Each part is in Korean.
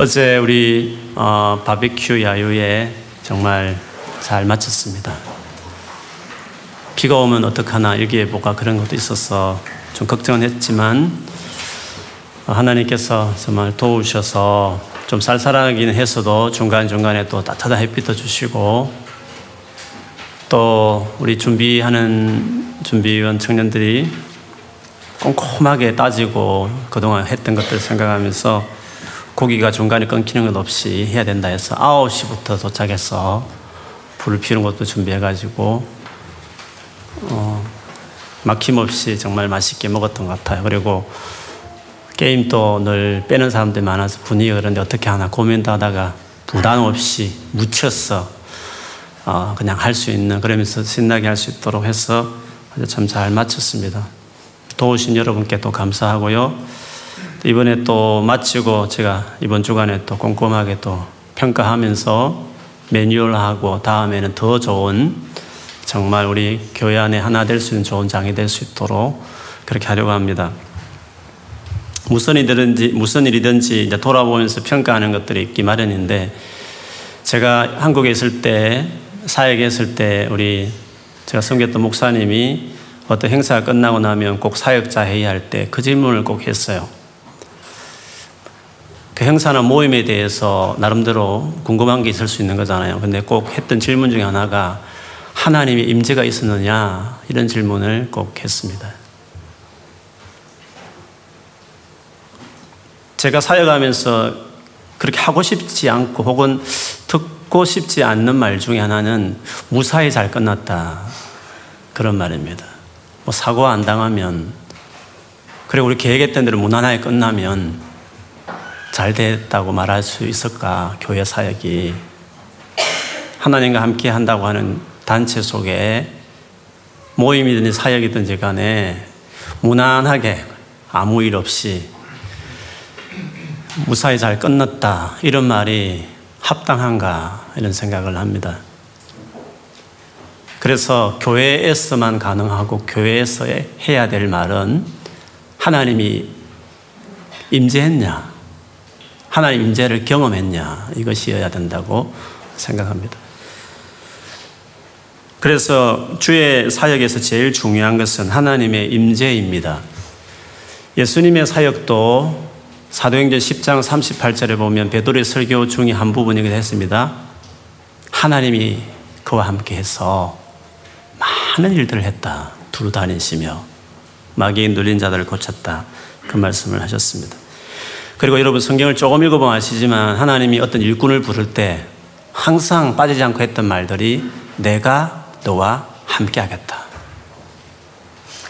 어제 우리 어, 바비큐 야유회 정말 잘 마쳤습니다. 비가 오면 어떡하나 일기예보가 그런 것도 있어서 좀 걱정은 했지만 하나님께서 정말 도우셔서 좀 쌀쌀하긴 했어도 중간중간에 또 따뜻한 햇빛도 주시고 또 우리 준비하는 준비위원 청년들이 꼼꼼하게 따지고 그동안 했던 것들을 생각하면서 고기가 중간에 끊기는 것 없이 해야 된다 해서 9시부터 도착해서 불을 피우는 것도 준비해가지고 어, 막힘없이 정말 맛있게 먹었던 것 같아요. 그리고 게임도 늘 빼는 사람들이 많아서 분위기가 그런데 어떻게 하나 고민도 하다가 부담 없이 묻혀서 어, 그냥 할 수 있는 그러면서 신나게 할 수 있도록 해서 아주 참 잘 마쳤습니다. 도우신 여러분께 또 감사하고요. 이번에 또 마치고 제가 이번 주간에 또 꼼꼼하게 또 평가하면서 매뉴얼하고 다음에는 더 좋은 정말 우리 교회 안에 하나 될 수 있는 좋은 장이 될 수 있도록 그렇게 하려고 합니다. 무슨 일이든지, 무슨 일이든지 이제 돌아보면서 평가하는 것들이 있기 마련인데 제가 한국에 있을 때, 사역에 있을 때 우리 제가 섬겼던 목사님이 어떤 행사가 끝나고 나면 꼭 사역자 회의할 때 그 질문을 꼭 했어요. 그 행사나 모임에 대해서 나름대로 궁금한 게 있을 수 있는 거잖아요. 근데 꼭 했던 질문 중에 하나가 하나님의 임재가 있었느냐 이런 질문을 꼭 했습니다. 제가 사역하면서 그렇게 하고 싶지 않고 혹은 듣고 싶지 않는 말 중에 하나는 무사히 잘 끝났다. 그런 말입니다. 뭐 사고 안 당하면 그리고 우리 계획했던 대로 무난하게 끝나면 잘 됐다고 말할 수 있을까? 교회 사역이. 하나님과 함께 한다고 하는 단체 속에 모임이든지 사역이든지 간에 무난하게 아무 일 없이 무사히 잘 끝났다. 이런 말이 합당한가? 이런 생각을 합니다. 그래서 교회에서만 가능하고 교회에서 해야 될 말은 하나님이 임재했냐? 하나님 임재를 경험했냐 이것이어야 된다고 생각합니다. 그래서 주의 사역에서 제일 중요한 것은 하나님의 임재입니다. 예수님의 사역도 사도행전 10장 38절에 보면 베드로의 설교 중에 한 부분이기도 했습니다. 하나님이 그와 함께 해서 많은 일들을 했다. 두루 다니시며 마귀에 눌린 자들을 고쳤다. 그 말씀을 하셨습니다. 그리고 여러분 성경을 조금 읽어보면 아시지만 하나님이 어떤 일꾼을 부를 때 항상 빠지지 않고 했던 말들이 내가 너와 함께 하겠다.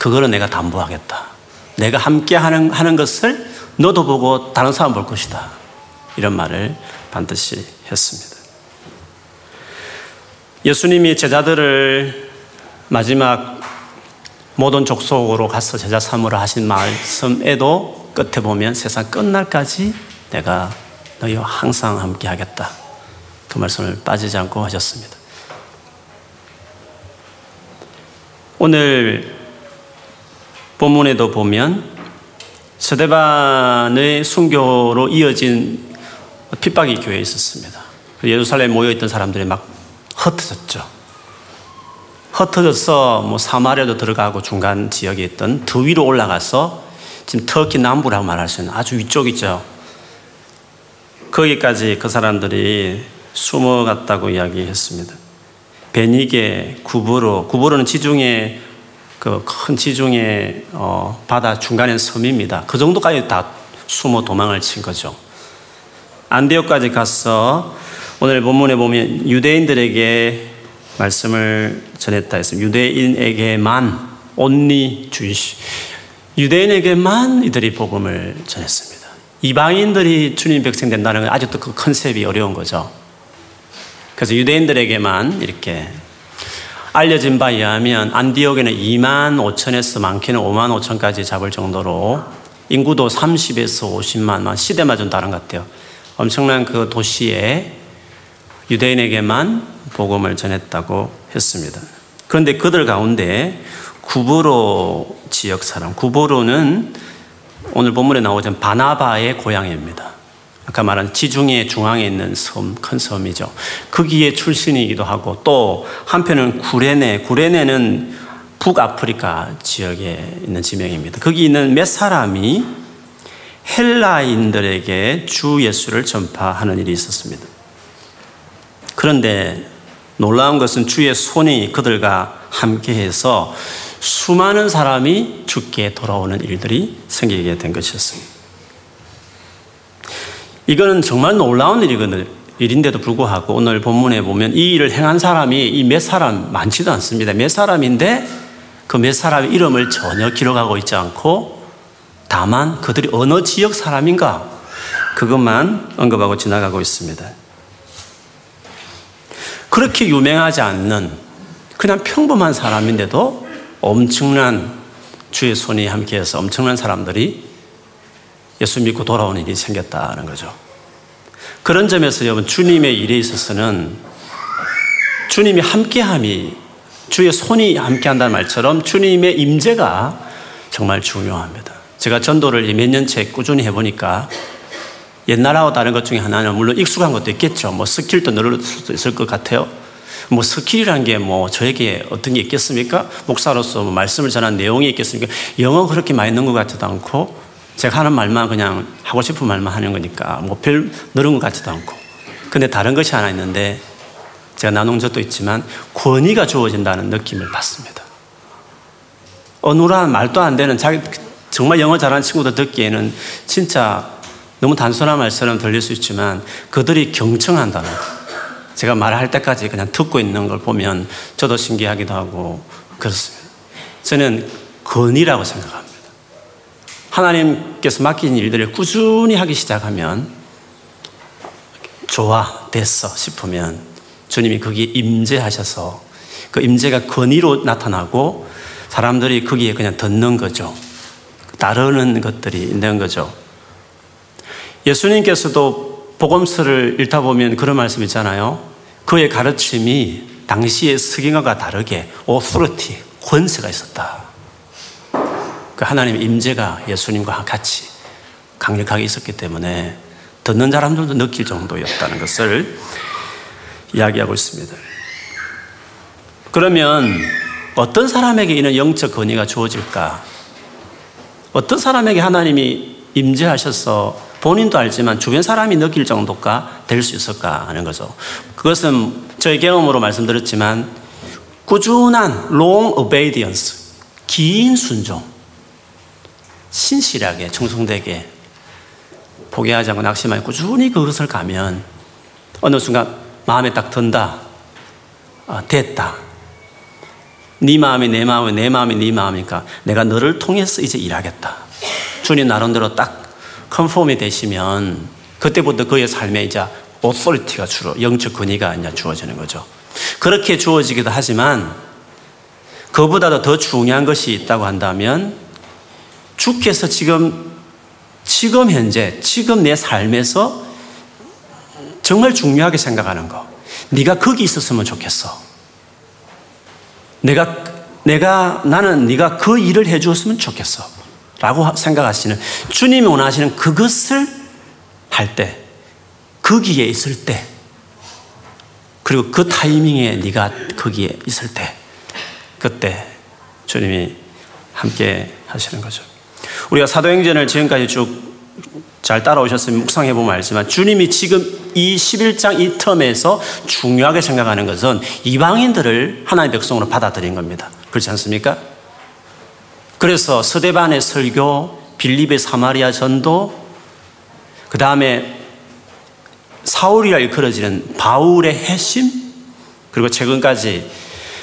그거를 내가 담보하겠다. 내가 함께 하는, 하는 것을 너도 보고 다른 사람 볼 것이다. 이런 말을 반드시 했습니다. 예수님이 제자들을 마지막 모든 족속으로 가서 제자 삼으라 하신 말씀에도 끝에 보면 세상 끝날까지 내가 너희와 항상 함께 하겠다. 그 말씀을 빠지지 않고 하셨습니다. 오늘 본문에도 보면 스데반의 순교로 이어진 핍박이 교회에 있었습니다. 예루살렘에 모여있던 사람들이 막 흩어졌죠. 흩어져서 뭐 사마리아도 들어가고 중간 지역에 있던 더 위로 올라가서 지금 터키 남부라고 말할 수 있는 아주 위쪽 있죠. 거기까지 그 사람들이 숨어갔다고 이야기했습니다. 베니게, 구브로, 구브로는 지중해 그 큰 지중해 어, 바다 중간에 섬입니다. 그 정도까지 다 숨어 도망을 친 거죠. 안디옥까지 가서 오늘 본문에 보면 유대인들에게 말씀을 전했다 했습니다. 유대인에게만 온리 주시 유대인에게만 이들이 복음을 전했습니다. 이방인들이 주님 백성 된다는 건 아직도 그 컨셉이 어려운 거죠. 그래서 유대인들에게만 이렇게 알려진 바에 의하면 안디옥에는 2만 5천에서 많게는 5만 5천까지 잡을 정도로 인구도 30에서 50만, 시대만 좀 다른 것 같아요. 엄청난 그 도시에 유대인에게만 복음을 전했다고 했습니다. 그런데 그들 가운데 구브로 지역 사람. 구브로는 오늘 본문에 나오죠. 바나바의 고향입니다. 아까 말한 지중해 중앙에 있는 섬, 큰 섬이죠. 거기에 출신이기도 하고 또 한편은 구레네, 구레네는 북아프리카 지역에 있는 지명입니다. 거기 있는 몇 사람이 헬라인들에게 주 예수를 전파하는 일이 있었습니다. 그런데 놀라운 것은 주의 손이 그들과 함께해서 수많은 사람이 죽게 돌아오는 일들이 생기게 된 것이었습니다. 이거는 정말 놀라운. 일인데도 불구하고 오늘 본문에 보면 이 일을 행한 사람이 이 몇 사람 많지도 않습니다. 몇 사람인데 그 몇 사람의 이름을 전혀 기록하고 있지 않고 다만 그들이 어느 지역 사람인가 그것만 언급하고 지나가고 있습니다. 그렇게 유명하지 않는 그냥 평범한 사람인데도 엄청난 주의 손이 함께해서 엄청난 사람들이 예수 믿고 돌아오는 일이 생겼다는 거죠. 그런 점에서 여러분 주님의 일에 있어서는 주님이 함께함이 주의 손이 함께한다는 말처럼 주님의 임재가 정말 중요합니다. 제가 전도를 몇 년째 꾸준히 해보니까 옛날하고 다른 것 중에 하나는 물론 익숙한 것도 있겠죠. 뭐 skill도 늘을 수도 있을 것 같아요. 뭐 skill이란 게 뭐 저에게 어떤 게 있겠습니까? 목사로서 뭐 말씀을 전한 내용이 있겠습니까? 영어 그렇게 많이 있는 것 같지도 않고 제가 하는 말만 그냥 하고 싶은 말만 하는 거니까 뭐 별 늘은 것 같지도 않고 근데 다른 것이 하나 있는데 제가 나눈 적도 있지만 권위가 주어진다는 느낌을 받습니다. 어눌한 말도 안 되는 자기 정말 영어 잘하는 친구들 듣기에는 진짜 너무 단순한 말처럼 들릴 수 있지만 그들이 경청한다는 제가 말할 때까지 그냥 듣고 있는 걸 보면 저도 신기하기도 하고 그렇습니다. 저는 권위라고 생각합니다. 하나님께서 맡긴 일들을 꾸준히 하기 시작하면 좋아, 됐어 싶으면 주님이 거기에 임재하셔서 그 임재가 권위로 나타나고 사람들이 거기에 그냥 듣는 거죠. 따르는 것들이 있는 거죠. 예수님께서도 복음서를 읽다 보면 그런 말씀 있잖아요. 그의 가르침이 당시의 서경과 다르게 오프로티, 권세가 있었다. 그 하나님의 임재가 예수님과 같이 강력하게 있었기 때문에 듣는 사람들도 느낄 정도였다는 것을 이야기하고 있습니다. 그러면 어떤 사람에게 이런 영적 권위가 주어질까? 어떤 사람에게 하나님이 임재하셔서 본인도 알지만 주변 사람이 느낄 정도가 될 수 있을까 하는 거죠. 그것은 저희 경험으로 말씀드렸지만 꾸준한 long obedience, 긴 순종, 신실하게 충성되게 포기하지 않고 낙심하고 꾸준히 그것을 가면 어느 순간 마음에 딱 든다. 아, 됐다. 네 마음이 내 마음이 내 마음이 네 마음이니까 내가 너를 통해서 이제 일하겠다. 주님 나름대로 딱 컨폼이 되시면 그때부터 그의 삶에 이제 오소리티가 주로 영적 권위가 이제 주어지는 거죠. 그렇게 주어지기도 하지만 그보다도 더 중요한 것이 있다고 한다면 주께서 지금 지금 현재 지금 내 삶에서 정말 중요하게 생각하는 거. 네가 거기 있었으면 좋겠어. 내가 내가 나는 네가 그 일을 해 주었으면 좋겠어. 라고 생각하시는 주님이 원하시는 그것을 할 때, 거기에 있을 때, 그리고 그 타이밍에 네가 거기에 있을 때, 그때 주님이 함께 하시는 거죠. 우리가 사도행전을 지금까지 쭉 잘 따라오셨으면 묵상해 보면 알지만 주님이 지금 이 11장 이 텀에서 중요하게 생각하는 것은 이방인들을 하나님의 백성으로 받아들인 겁니다. 그렇지 않습니까? 그래서 서대반의 설교, 빌립의 사마리아 전도, 그 다음에 사울이라 일컬어지는 바울의 핵심, 그리고 최근까지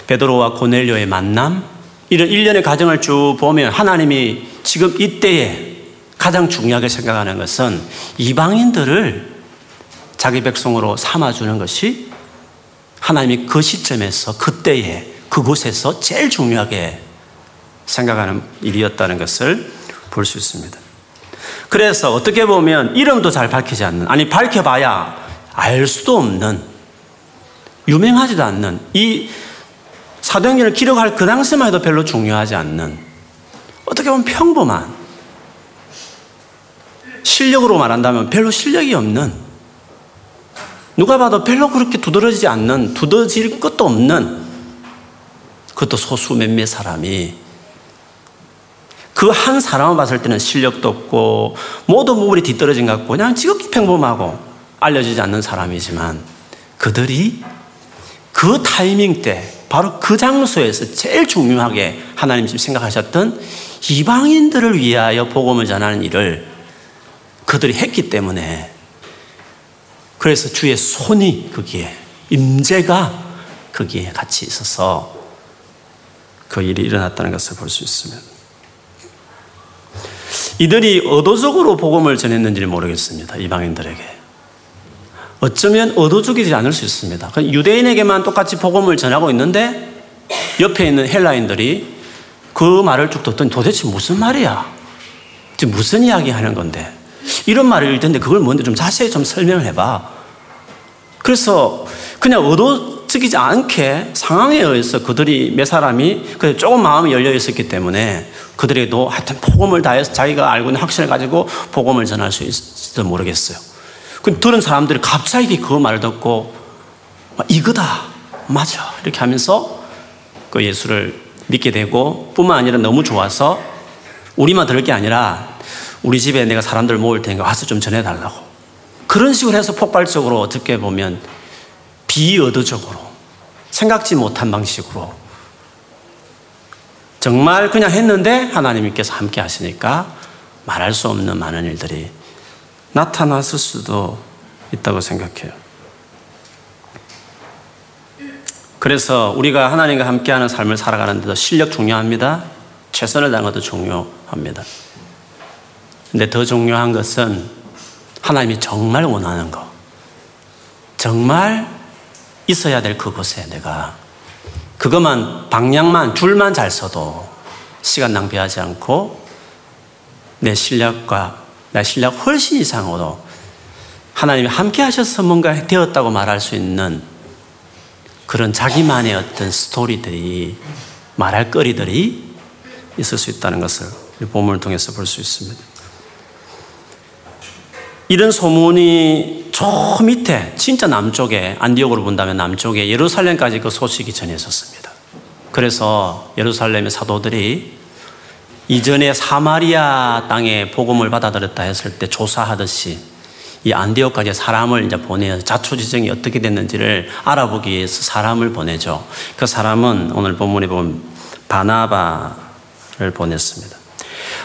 베드로와 고넬료의 만남, 이런 일련의 과정을 쭉 보면 하나님이 지금 이때에 가장 중요하게 생각하는 것은 이방인들을 자기 백성으로 삼아주는 것이 하나님이 그 시점에서 그때에 그곳에서 제일 중요하게 생각하는 일이었다는 것을 볼 수 있습니다. 그래서 어떻게 보면 이름도 잘 밝히지 않는, 아니, 밝혀봐야 알 수도 없는, 유명하지도 않는, 이 사도행전을 기록할 그 당시만 해도 별로 중요하지 않는, 어떻게 보면 평범한, 실력으로 말한다면 별로 실력이 없는 누가 봐도 별로 그렇게 두드러지지 않는 두드러질 것도 없는 그것도 소수 몇몇 사람이 그 한 사람을 봤을 때는 실력도 없고 모든 부분이 뒤떨어진 것 같고 그냥 지극히 평범하고 알려지지 않는 사람이지만 그들이 그 타이밍 때 바로 그 장소에서 제일 중요하게 하나님 지금 생각하셨던 이방인들을 위하여 복음을 전하는 일을 그들이 했기 때문에 그래서 주의 손이 거기에 임재가 거기에 같이 있어서 그 일이 일어났다는 것을 볼 수 있습니다. 이들이 의도적으로 복음을 전했는지는 모르겠습니다. 이방인들에게. 어쩌면 의도적이지 않을 수 있습니다. 유대인에게만 똑같이 복음을 전하고 있는데 옆에 있는 헬라인들이 그 말을 쭉 듣더니 도대체 무슨 말이야? 지금 무슨 이야기 하는 건데? 이런 말을 읽 텐데 그걸 뭔데 좀 자세히 좀 설명을 해봐. 그래서 그냥 의도 적이지 않게 상황에 의해서 그들이 몇 사람이 조금 마음이 열려 있었기 때문에 그들에게도 하여튼 복음을 다해서 자기가 알고 있는 확신을 가지고 복음을 전할 수 있을지 모르겠어요. 그 들은 사람들이 갑자기 그 말을 듣고 이거다 맞아 이렇게 하면서 그 예수를 믿게 되고 뿐만 아니라 너무 좋아서 우리만 들을 게 아니라 우리 집에 내가 사람들 모을 테니까 와서 좀 전해달라고 그런 식으로 해서 폭발적으로 어떻게 보면 비의도적으로 생각지 못한 방식으로 정말 그냥 했는데 하나님께서 함께 하시니까 말할 수 없는 많은 일들이 나타났을 수도 있다고 생각해요. 그래서 우리가 하나님과 함께하는 삶을 살아가는 데도 실력 중요합니다. 최선을 다하는 것도 중요합니다. 근데 더 중요한 것은 하나님이 정말 원하는 거. 정말 있어야 될 그곳에 내가 그것만 방향만 줄만 잘 써도 시간 낭비하지 않고 내 실력과 내 실력 훨씬 이상으로 하나님이 함께 하셔서 뭔가 되었다고 말할 수 있는 그런 자기만의 어떤 스토리들이 말할 거리들이 있을 수 있다는 것을 본문을 통해서 볼 수 있습니다. 이런 소문이 저 밑에 진짜 남쪽에 안디옥으로 본다면 남쪽에 예루살렘까지 그 소식이 전해졌습니다. 그래서 예루살렘의 사도들이 이전에 사마리아 땅에 복음을 받아들였다 했을 때 조사하듯이 이 안디옥까지 사람을 이제 보내서 자초지정이 어떻게 됐는지를 알아보기 위해서 사람을 보내죠. 그 사람은 오늘 본문에 보면 바나바를 보냈습니다.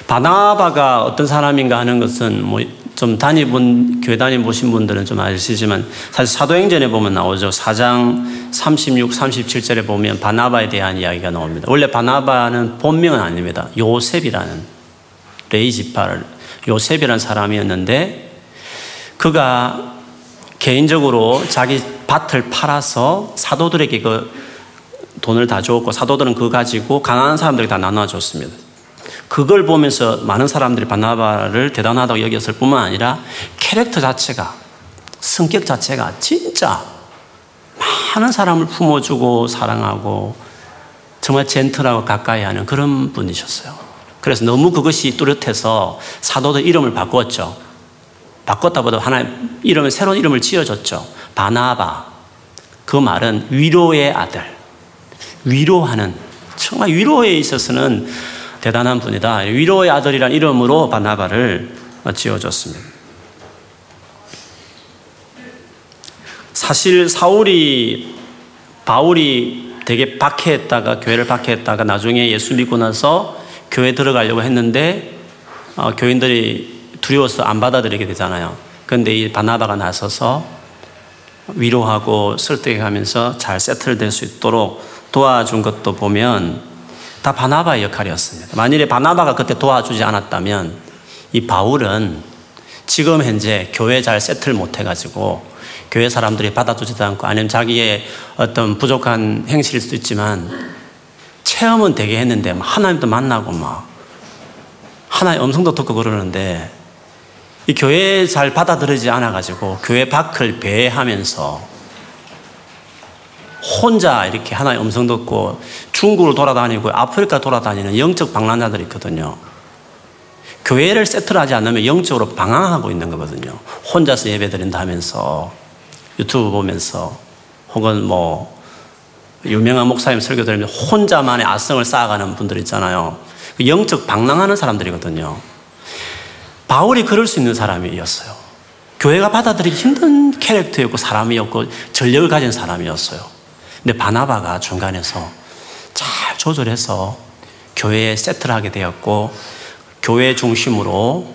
바나바가 어떤 사람인가 하는 것은 뭐 좀 다니본, 교회 다니보신 분들은 좀 아시지만 사실 사도행전에 보면 나오죠. 4장 36, 37절에 보면 바나바에 대한 이야기가 나옵니다. 원래 바나바는 본명은 아닙니다. 요셉이라는 레이지파를 요셉이라는 사람이었는데 그가 개인적으로 자기 밭을 팔아서 사도들에게 그 돈을 다 줬고 사도들은 그거 가지고 가난한 사람들에게 다 나눠줬습니다. 그걸 보면서 많은 사람들이 바나바를 대단하다고 여겼을 뿐만 아니라 캐릭터 자체가 성격 자체가 진짜 많은 사람을 품어주고 사랑하고 정말 젠틀하고 가까이 하는 그런 분이셨어요. 그래서 너무 그것이 뚜렷해서 사도들 이름을 바꿨죠. 바꿨다보다 하나 이름을 새로운 이름을 지어줬죠. 바나바. 그 말은 위로의 아들. 위로하는 정말 위로에 있어서는 대단한 분이다. 위로의 아들이란 이름으로 바나바를 지어줬습니다. 사실 사울이 바울이 되게 박해했다가 교회를 박해했다가 나중에 예수 믿고 나서 교회 들어가려고 했는데 어, 교인들이 두려워서 안 받아들이게 되잖아요. 그런데 이 바나바가 나서서 위로하고 설득하면서 잘 세틀될 수 있도록 도와준 것도 보면 다 바나바의 역할이었습니다. 만일에 바나바가 그때 도와주지 않았다면 이 바울은 지금 현재 교회 잘 세틀 못 해가지고 교회 사람들이 받아주지도 않고 아니면 자기의 어떤 부족한 행실일 수도 있지만 체험은 되게 했는데 하나님도 만나고 막 하나의 음성도 듣고 그러는데 이 교회 잘 받아들이지 않아가지고 교회 밖을 배회하면서 혼자 이렇게 하나의 음성 듣고 중국을 돌아다니고 아프리카 돌아다니는 영적 방랑자들이 있거든요. 교회를 세트하지 않으면 영적으로 방황하고 있는 거거든요. 혼자서 예배 드린다 하면서 유튜브 보면서 혹은 뭐 유명한 목사님 설교 들으면 혼자만의 아성을 쌓아가는 분들 있잖아요. 그 영적 방랑하는 사람들이거든요. 바울이 그럴 수 있는 사람이었어요. 교회가 받아들이기 힘든 캐릭터였고 사람이었고 전력을 가진 사람이었어요. 근데 바나바가 중간에서 잘 조절해서 교회에 세트를 하게 되었고 교회 중심으로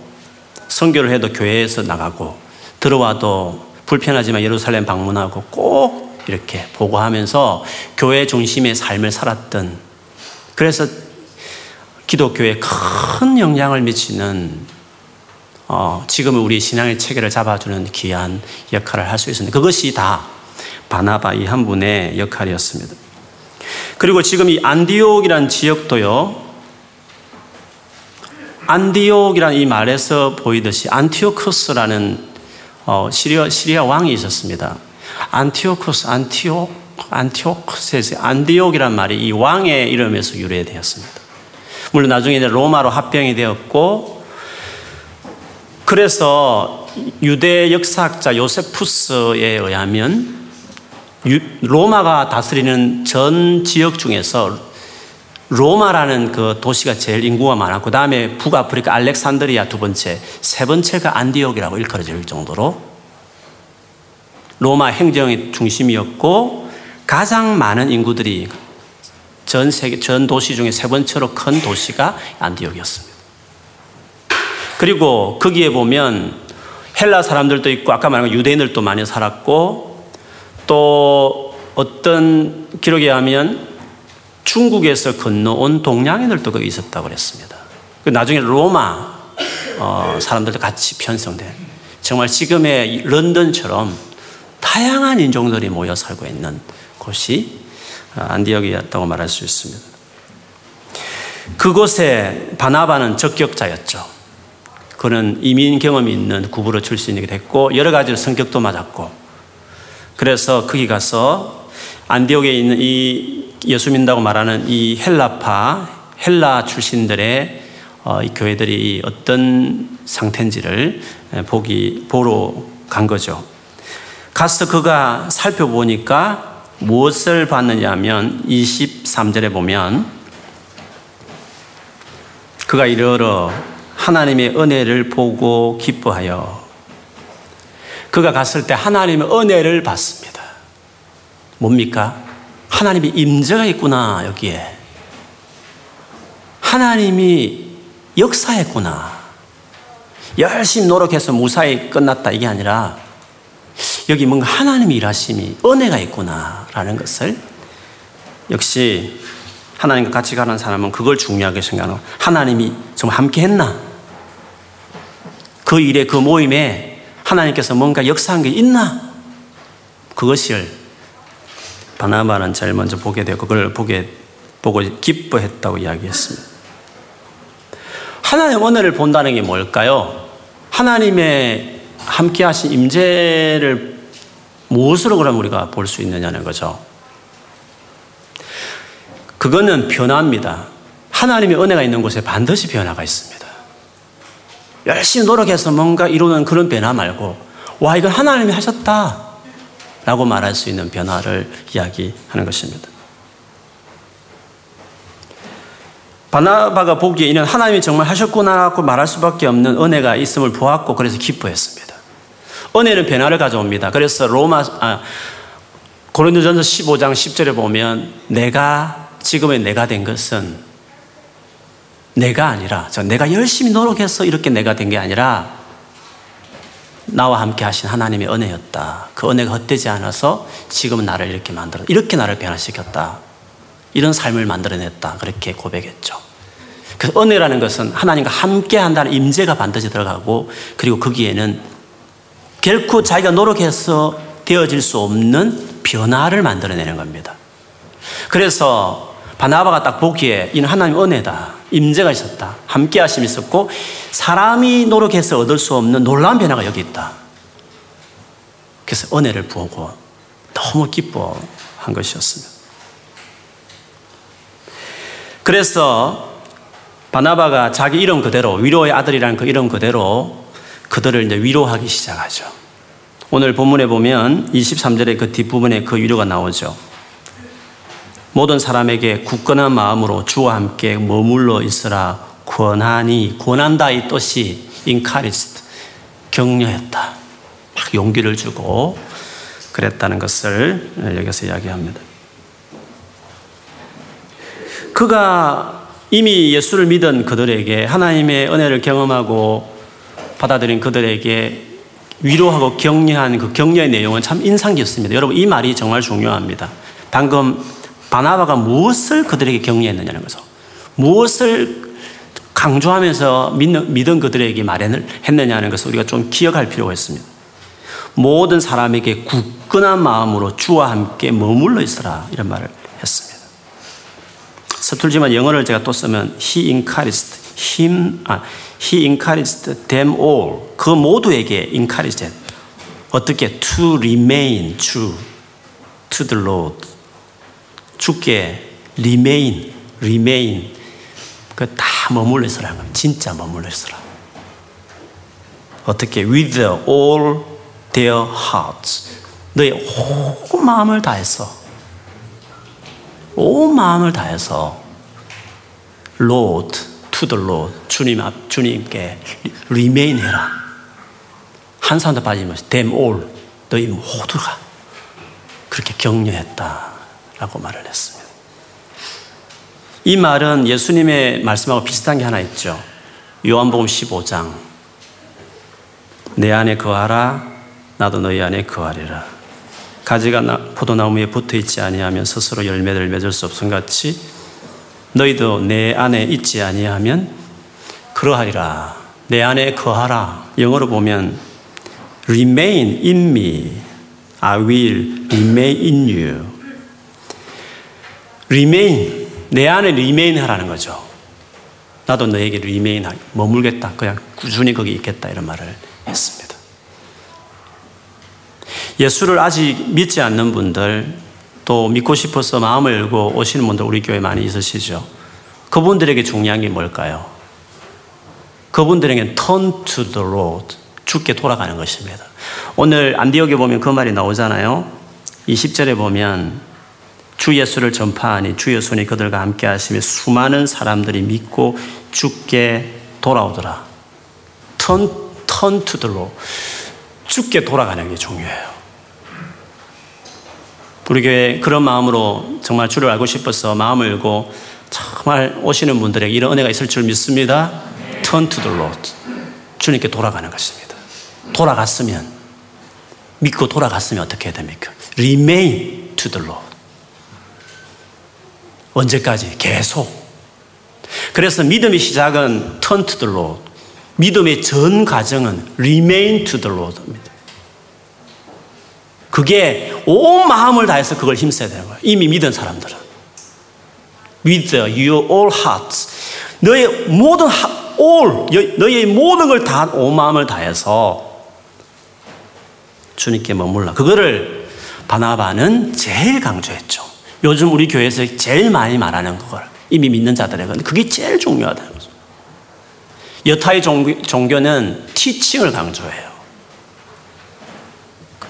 선교를 해도 교회에서 나가고 들어와도 불편하지만 예루살렘 방문하고 꼭 이렇게 보고하면서 교회 중심의 삶을 살았던 그래서 기독교에 큰 영향을 미치는 어, 지금은 우리 신앙의 체계를 잡아주는 귀한 역할을 할 수 있습니다. 그것이 다 바나바 이 한 분의 역할이었습니다. 그리고 지금 이 안디옥이란 지역도요, 안디옥이란 이 말에서 보이듯이 안티오크스라는 어, 시리아, 시리아 왕이 있었습니다. 안티오크스, 안티옥, 안티오크스에서 안디옥이란 말이 이 왕의 이름에서 유래되었습니다. 물론 나중에 로마로 합병이 되었고, 그래서 유대 역사학자 요세푸스에 의하면 로마가 다스리는 전 지역 중에서 로마라는 그 도시가 제일 인구가 많았고 그 다음에 북아프리카 알렉산드리아 두 번째, 세 번째가 안디옥이라고 일컬어질 정도로 로마 행정의 중심이었고 가장 많은 인구들이 전 세계 전 도시 중에 세 번째로 큰 도시가 안디옥이었습니다. 그리고 거기에 보면 헬라 사람들도 있고 아까 말한 유대인들도 많이 살았고 또 어떤 기록에 하면 중국에서 건너온 동양인들도 거기 있었다고 그랬습니다. 그 나중에 로마 어, 사람들도 같이 편성된 정말 지금의 런던처럼 다양한 인종들이 모여 살고 있는 곳이 안디옥이었다고 말할 수 있습니다. 그곳에 바나바는 적격자였죠. 그는 이민 경험이 있는 구부로 출신이기도 했고 여러 가지로 성격도 맞았고 그래서 거기 가서 안디옥에 있는 이 예수 믿다고 말하는 이 헬라파 헬라 출신들의 어, 이 교회들이 어떤 상태인지를 보기 보러 간 거죠. 가서 그가 살펴보니까 무엇을 봤느냐 하면 23절에 보면 그가 이르러 하나님의 은혜를 보고 기뻐하여 그가 갔을 때 하나님의 은혜를 받습니다. 뭡니까? 하나님의 임재가 있구나, 여기에. 하나님이 역사했구나. 열심히 노력해서 무사히 끝났다, 이게 아니라 여기 뭔가 하나님이 일하심이 은혜가 있구나 라는 것을 역시 하나님과 같이 가는 사람은 그걸 중요하게 생각하고 하나님이 정말 함께 했나? 그 일에 그 모임에 하나님께서 뭔가 역사한 게 있나? 그것을 바나바는 제일 먼저 보게 되고 그걸 보게 보고 기뻐했다고 이야기했습니다. 하나님 은혜를 본다는 게 뭘까요? 하나님의 함께 하신 임재를 무엇으로 그럼 우리가 볼 수 있느냐는 거죠. 그거는 변화입니다. 하나님의 은혜가 있는 곳에 반드시 변화가 있습니다. 열심히 노력해서 뭔가 이루는 그런 변화 말고, 와, 이건 하나님이 하셨다. 라고 말할 수 있는 변화를 이야기하는 것입니다. 바나바가 보기에 이는 하나님이 정말 하셨구나라고 말할 수밖에 없는 은혜가 있음을 보았고 그래서 기뻐했습니다. 은혜는 변화를 가져옵니다. 그래서 로마 아, 고린도전서 15장 10절에 보면 내가 지금의 내가 된 것은 내가 아니라, 저 내가 열심히 노력해서 이렇게 내가 된 게 아니라, 나와 함께 하신 하나님의 은혜였다. 그 은혜가 헛되지 않아서 지금은 나를 이렇게 만들어, 이렇게 나를 변화시켰다. 이런 삶을 만들어냈다. 그렇게 고백했죠. 그 은혜라는 것은 하나님과 함께 한다는 임재가 반드시 들어가고, 그리고 거기에는 결코 자기가 노력해서 되어질 수 없는 변화를 만들어내는 겁니다. 그래서 바나바가 딱 보기에 이는 하나님의 은혜다. 임재가 있었다. 함께 하심이 있었고 사람이 노력해서 얻을 수 없는 놀라운 변화가 여기 있다. 그래서 은혜를 보고 너무 기뻐한 것이었습니다. 그래서 바나바가 자기 이름 그대로 위로의 아들이라는 그 이름 그대로 그들을 이제 위로하기 시작하죠. 오늘 본문에 보면 23절의 그 뒷부분에 그 위로가 나오죠. 모든 사람에게 굳건한 마음으로 주와 함께 머물러 있으라 권하니 권한다 이 뜻이 인카리스트 격려했다. 막 용기를 주고 그랬다는 것을 여기서 이야기합니다. 그가 이미 예수를 믿은 그들에게 하나님의 은혜를 경험하고 받아들인 그들에게 위로하고 격려한 그 격려의 내용은 참 인상 깊습니다. 여러분 이 말이 정말 중요합니다. 방금 바나바가 무엇을 그들에게 격려했느냐는 거죠. 무엇을 강조하면서 믿는, 믿은 그들에게 말했느냐는 것을 우리가 좀 기억할 필요가 있습니다. 모든 사람에게 굳건한 마음으로 주와 함께 머물러 있어라 이런 말을 했습니다. 서툴지만 영어를 제가 또 쓰면 he encouraged him, 아, he encouraged them all 그 모두에게 encouraged 어떻게 to remain true to the Lord 죽게 remain, remain. 그다 머물러 있으라 는 진짜 머물러 있으라. 어떻게? with all their hearts. 너의 온 마음을 다해서, 온 마음을 다해서, Lord, to the Lord, 주님 앞, 주님께 remain 해라. 한 사람도 빠짐없이, them all, 너희 모두가 그렇게 격려했다. 라고 말을 했습니다. 이 말은 예수님의 말씀하고 비슷한 게 하나 있죠. 요한복음 15장. 내 안에 거하라, 나도 너희 안에 거하리라. 가지가 포도나무에 붙어 있지 아니하면 스스로 열매를 맺을 수 없음 같이 너희도 내 안에 있지 아니하면 그러하리라. 내 안에 거하라. 영어로 보면 remain in me. I will remain in you. Remain, 내 안에 remain 하라는 거죠. 나도 너에게 remain, 머물겠다. 그냥 꾸준히 거기 있겠다. 이런 말을 했습니다. 예수를 아직 믿지 않는 분들, 또 믿고 싶어서 마음을 열고 오시는 분들 우리 교회 많이 있으시죠. 그분들에게 중요한 게 뭘까요? 그분들에게 turn to the Lord, 죽게 돌아가는 것입니다. 오늘 안디옥에 보면 그 말이 나오잖아요. 20절에 보면 주 예수를 전파하니 주의 손이 그들과 함께 하시며 수많은 사람들이 믿고 죽게 돌아오더라. 턴, 턴 투들로 죽게 돌아가는 게 중요해요. 우리 교회 그런 마음으로 정말 주를 알고 싶어서 마음을 열고 정말 오시는 분들에게 이런 은혜가 있을 줄 믿습니다. The Lord. 주님께 돌아가는 것입니다. 돌아갔으면, 믿고 돌아갔으면 어떻게 해야 됩니까? Remain Lord. 언제까지? 계속. 그래서 믿음의 시작은 turn to the Lord. 믿음의 전 과정은 remain to the Lord입니다. 그게 온 마음을 다해서 그걸 힘써야 되는 거예요. 이미 믿은 사람들은. With your all hearts. 너의 모든 all, 너의 모든 걸 다 온 마음을 다해서 주님께 머물러. 그거를 바나바는 제일 강조했죠. 요즘 우리 교회에서 제일 많이 말하는 그걸 이미 믿는 자들에게는 그게 제일 중요하다는 거죠. 여타의 종교, 는 티칭을 강조해요.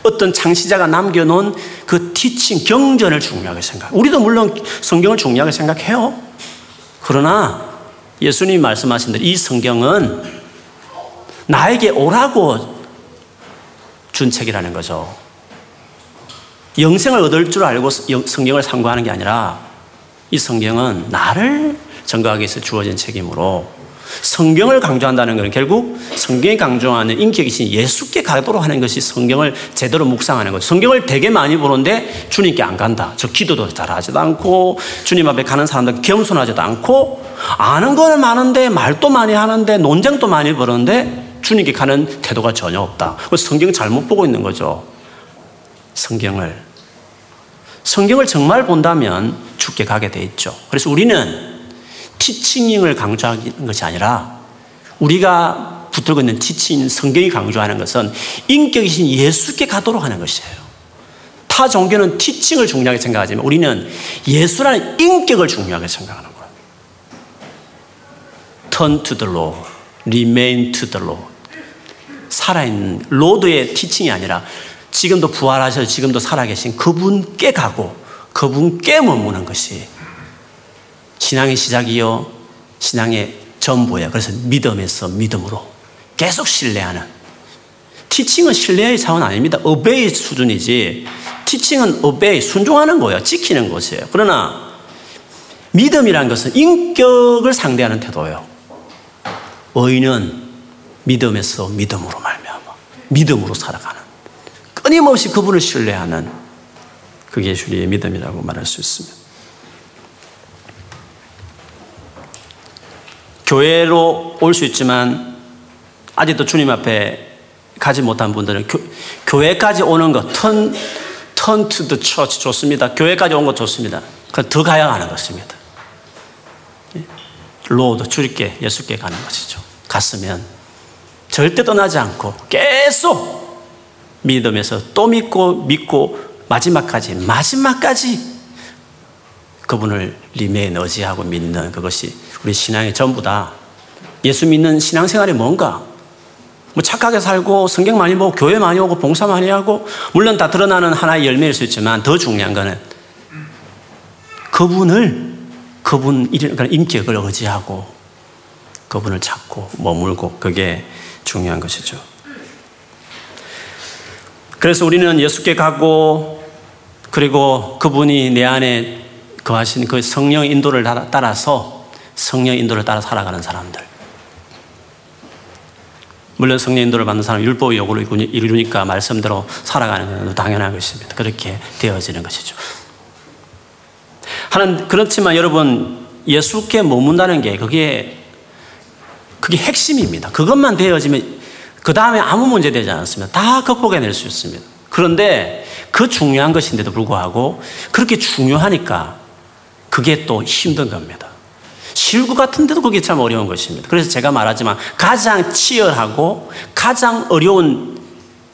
어떤 창시자가 남겨놓은 그 티칭, 경전을 중요하게 생각. 우리도 물론 성경을 중요하게 생각해요. 그러나 예수님이 말씀하신 대로 이 성경은 나에게 오라고 준 책이라는 거죠. 영생을 얻을 줄 알고 성경을 상고하는 게 아니라 이 성경은 나를 증거하기 위해서 주어진 책이므로 성경을 강조한다는 것은 결국 성경이 강조하는 인격이신 예수께 가도록 하는 것이 성경을 제대로 묵상하는 거죠. 성경을 되게 많이 보는데 주님께 안 간다. 저 기도도 잘하지도 않고 주님 앞에 가는 사람들 겸손하지도 않고 아는 거는 많은데 말도 많이 하는데 논쟁도 많이 벌었는데 주님께 가는 태도가 전혀 없다. 성경 잘못 보고 있는 거죠. 성경을 성경을 정말 본다면 죽게 가게 돼 있죠. 그래서 우리는 티칭을 강조하는 것이 아니라 우리가 붙들고 있는 티칭 성경이 강조하는 것은 인격이신 예수께 가도록 하는 것이에요. 타 종교는 티칭을 중요하게 생각하지만 우리는 예수라는 인격을 중요하게 생각하는 거예요. turn to the Lord, remain to the Lord. 살아있는 로드의 티칭이 아니라 지금도 부활하셔서 지금도 살아계신 그분께 가고 그분께 머무는 것이 신앙의 시작이요 신앙의 전부예요. 그래서 믿음에서 믿음으로 계속 신뢰하는 티칭은 신뢰의 차원 아닙니다. 어베이 수준이지 티칭은 어베이 순종하는 거예요. 지키는 것이에요. 그러나 믿음이란 것은 인격을 상대하는 태도예요. 의인은 믿음에서 믿음으로 말미암아 믿음으로 살아가는 끊임없이 그분을 신뢰하는 그게 주리의 믿음이라고 말할 수 있습니다. 교회로 올 수 있지만 아직도 주님 앞에 가지 못한 분들은 교, 회까지 오는 것, turn, turn to the church 좋습니다. 교회까지 온 것 좋습니다. 더 가야 하는 것입니다. Lord, 주님께, 예수께 가는 것이죠. 갔으면 절대 떠나지 않고 계속 믿음에서 또 믿고 믿고 마지막까지 마지막까지 그분을 remain 의지하고 믿는 그것이 우리 신앙의 전부다. 예수 믿는 신앙생활이 뭔가? 뭐 착하게 살고 성경 많이 보고 교회 많이 오고 봉사 많이 하고 물론 다 드러나는 하나의 열매일 수 있지만 더 중요한 거는 그분을 그분 인격을 의지하고 그분을 찾고 머물고 그게 중요한 것이죠. 그래서 우리는 예수께 가고 그리고 그분이 내 안에 거하신 그 성령 인도를 따라서 성령 인도를 따라 살아가는 사람들. 물론 성령 인도를 받는 사람 율법의 요구를 이루니까 말씀대로 살아가는 건 당연한 것입니다. 그렇게 되어지는 것이죠. 하는 그렇지만 여러분 예수께 머문다는 게 그게 그게 핵심입니다. 그것만 되어지면 그 다음에 아무 문제 되지 않습니다. 다 극복해낼 수 있습니다. 그런데 그 중요한 것인데도 불구하고 그렇게 중요하니까 그게 또 힘든 겁니다. 쉬울 것 같은데도 그게 참 어려운 것입니다. 그래서 제가 말하지만 가장 치열하고 가장 어려운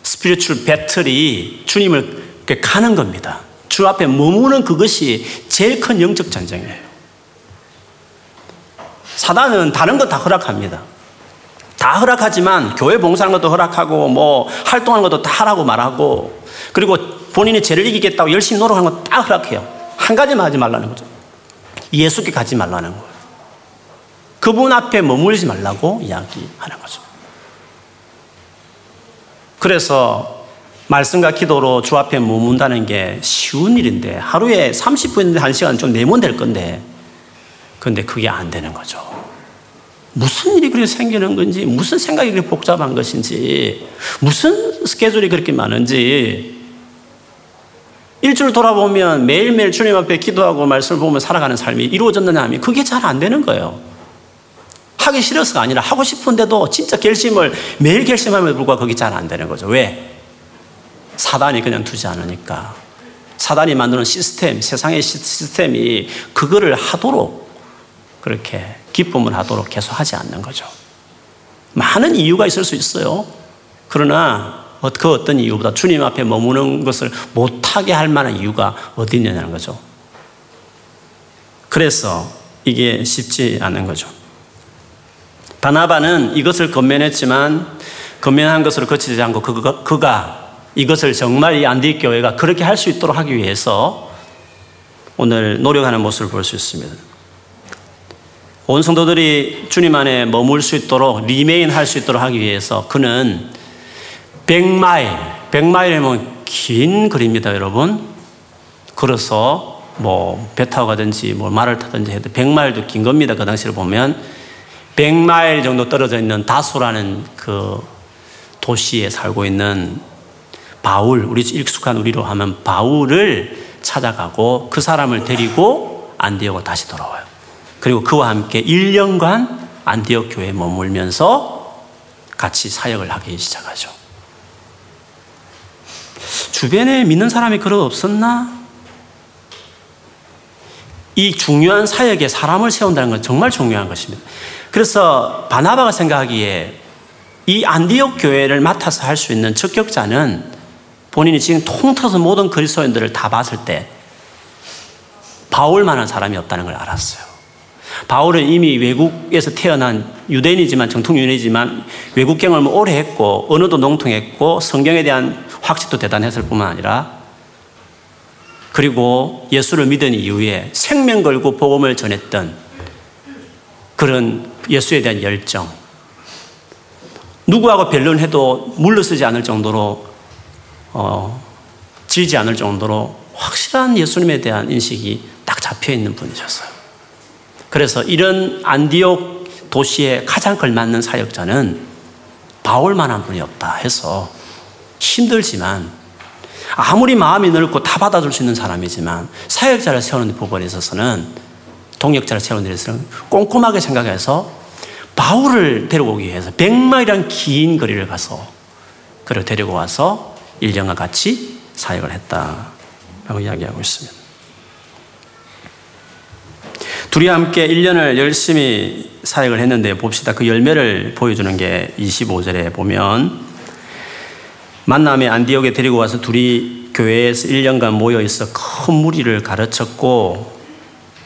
스피리추얼 배틀이 주님을 가는 겁니다. 주 앞에 머무는 그것이 제일 큰 영적 전쟁이에요. 사단은 다른 거 다 허락합니다. 다 허락하지만 교회 봉사하는 것도 허락하고 뭐 활동하는 것도 다 하라고 말하고 그리고 본인이 죄를 이기겠다고 열심히 노력하는 것다 허락해요. 한 가지만 하지 말라는 거죠. 예수께 가지 말라는 거예요. 그분 앞에 머물지 말라고 이야기하는 거죠. 그래서 말씀과 기도로 주 앞에 머문다는 게 쉬운 일인데 하루에 30분인데 1시간 좀 내면 될 건데 그런데 그게 안 되는 거죠. 무슨 일이 그렇게 생기는 건지, 무슨 생각이 그렇게 복잡한 것인지, 무슨 스케줄이 그렇게 많은지, 일주일 돌아보면 매일매일 주님 앞에 기도하고 말씀을 보면 살아가는 삶이 이루어졌느냐 하면 그게 잘 안 되는 거예요. 하기 싫어서가 아니라 하고 싶은데도 진짜 결심을 매일 결심함에도 불구하고 그게 잘 안 되는 거죠. 왜? 사단이 그냥 두지 않으니까. 사단이 만드는 시스템, 세상의 시스템이 그거를 하도록 그렇게 기쁨을 하도록 계속 하지 않는 거죠. 많은 이유가 있을 수 있어요. 그러나 그 어떤 이유보다 주님 앞에 머무는 것을 못하게 할 만한 이유가 어디 있느냐는 거죠. 그래서 이게 쉽지 않은 거죠. 바나바는 이것을 건면했지만 건면한 것으로 거치지 않고 그가, 그가 이것을 정말 이 안디 교회가 그렇게 할 수 있도록 하기 위해서 오늘 노력하는 모습을 볼 수 있습니다. 온 성도들이 주님 안에 머물 수 있도록 리메인 할 수 있도록 하기 위해서 그는 100마일, 100마일이면 긴 거리입니다, 여러분. 걸어서 뭐 배 타고 가든지 뭐 말을 타든지 해도 100마일도 긴 겁니다. 그 당시를 보면 100마일 정도 떨어져 있는 다소라는 그 도시에 살고 있는 바울, 우리 익숙한 우리로 하면 바울을 찾아가고 그 사람을 데리고 안디오고 다시 돌아와요. 그리고 그와 함께 1년간 안디옥 교회에 머물면서 같이 사역을 하기 시작하죠. 주변에 믿는 사람이 그런 없었나? 이 중요한 사역에 사람을 세운다는 건 정말 중요한 것입니다. 그래서 바나바가 생각하기에 이 안디옥 교회를 맡아서 할 수 있는 적격자는 본인이 지금 통틀어서 모든 그리스도인들을 다 봤을 때 바울만한 사람이 없다는 걸 알았어요. 바울은 이미 외국에서 태어난 유대인이지만 정통 유대인이지만 외국 경험을 오래 했고 언어도 농통했고 성경에 대한 확신도 대단했을 뿐만 아니라 그리고 예수를 믿은 이후에 생명 걸고 복음을 전했던 그런 예수에 대한 열정 누구하고 변론해도 물러서지 않을 정도로 어, 지지 않을 정도로 확실한 예수님에 대한 인식이 딱 잡혀 있는 분이셨어요. 그래서 이런 안디옥 도시에 가장 걸맞는 사역자는 바울만한 분이 없다 해서 힘들지만 아무리 마음이 넓고 다 받아줄 수 있는 사람이지만 사역자를 세우는 부분에 있어서는 동역자를 세우는 데 있어서는 꼼꼼하게 생각해서 바울을 데려오기 위해서 백마이란 긴 거리를 가서 그를 데리고 와서 일령과 같이 사역을 했다라고 이야기하고 있습니다. 둘이 함께 1년을 열심히 사역을 했는데 봅시다. 그 열매를 보여주는 게 25절에 보면 만남의 안디옥에 데리고 와서 둘이 교회에서 1년간 모여 있어 큰 무리를 가르쳤고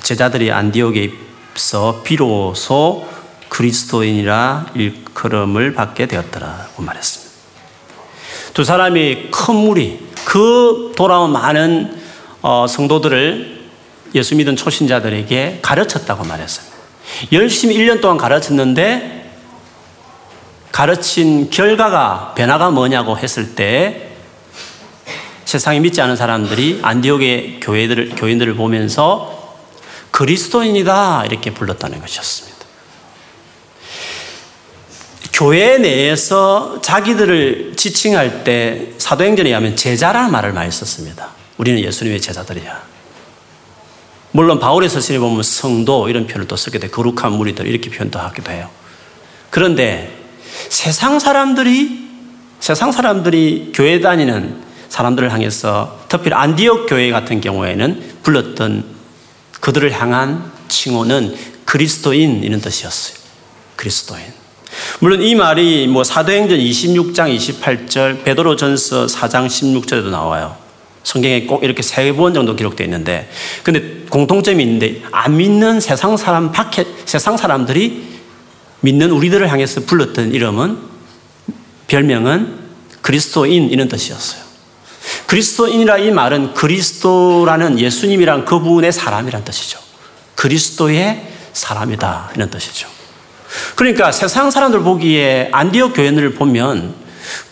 제자들이 안디옥에 있어 비로소 그리스도인이라 일컬음을 받게 되었더라고 말했습니다. 두 사람이 큰 무리, 그 돌아온 많은 어, 성도들을 예수 믿은 초신자들에게 가르쳤다고 말했어요. 열심히 1년 동안 가르쳤는데 가르친 결과가 변화가 뭐냐고 했을 때 세상에 믿지 않은 사람들이 안디옥의 교회들 교인들을 보면서 그리스도인이다 이렇게 불렀다는 것이었습니다. 교회 내에서 자기들을 지칭할 때 사도행전에 의하면 제자라는 말을 많이 썼습니다. 우리는 예수님의 제자들이야. 물론 바울의 서신에 보면 성도 이런 표현을 또 쓰게 돼. 거룩한 무리들 이렇게 표현도 하기도 해요. 그런데 세상 사람들이 세상 사람들이 교회 다니는 사람들을 향해서 특히 안디옥 교회 같은 경우에는 불렀던 그들을 향한 칭호는 그리스도인 이런 뜻이었어요. 그리스도인. 물론 이 말이 뭐 사도행전 26장 28절, 베드로전서 4장 16절에도 나와요. 성경에 꼭 이렇게 세 번 정도 기록되어 있는데, 근데 공통점이 있는데, 안 믿는 세상 사람 밖에, 세상 사람들이 믿는 우리들을 향해서 불렀던 이름은, 별명은 그리스도인 이런 뜻이었어요. 그리스도인이라 이 말은 그리스도라는 예수님이란 그분의 사람이란 뜻이죠. 그리스도의 사람이다 이런 뜻이죠. 그러니까 세상 사람들 보기에 안디옥 교회를 보면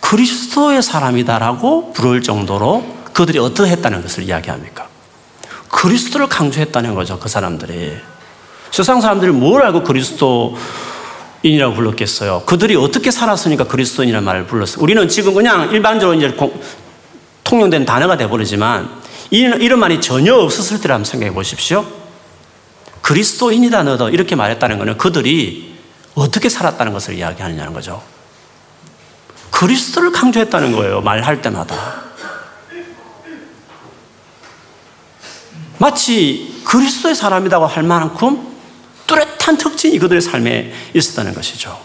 그리스도의 사람이다라고 부를 정도로 그들이 어떠했다는 것을 이야기합니까? 그리스도를 강조했다는 거죠, 그 사람들이. 세상 사람들이 뭘 알고 그리스도인이라고 불렀겠어요? 그들이 어떻게 살았으니까 그리스도인이라는 말을 불렀어요? 우리는 지금 그냥 일반적으로 이제 통용된 단어가 돼버리지만 이런, 이런 말이 전혀 없었을 때를 한번 생각해 보십시오. 그리스도인이다 너도 이렇게 말했다는 것은 그들이 어떻게 살았다는 것을 이야기하느냐는 거죠. 그리스도를 강조했다는 거예요. 말할 때마다. 마치 그리스도의 사람이라고 할 만큼 뚜렷한 특징이 그들의 삶에 있었다는 것이죠.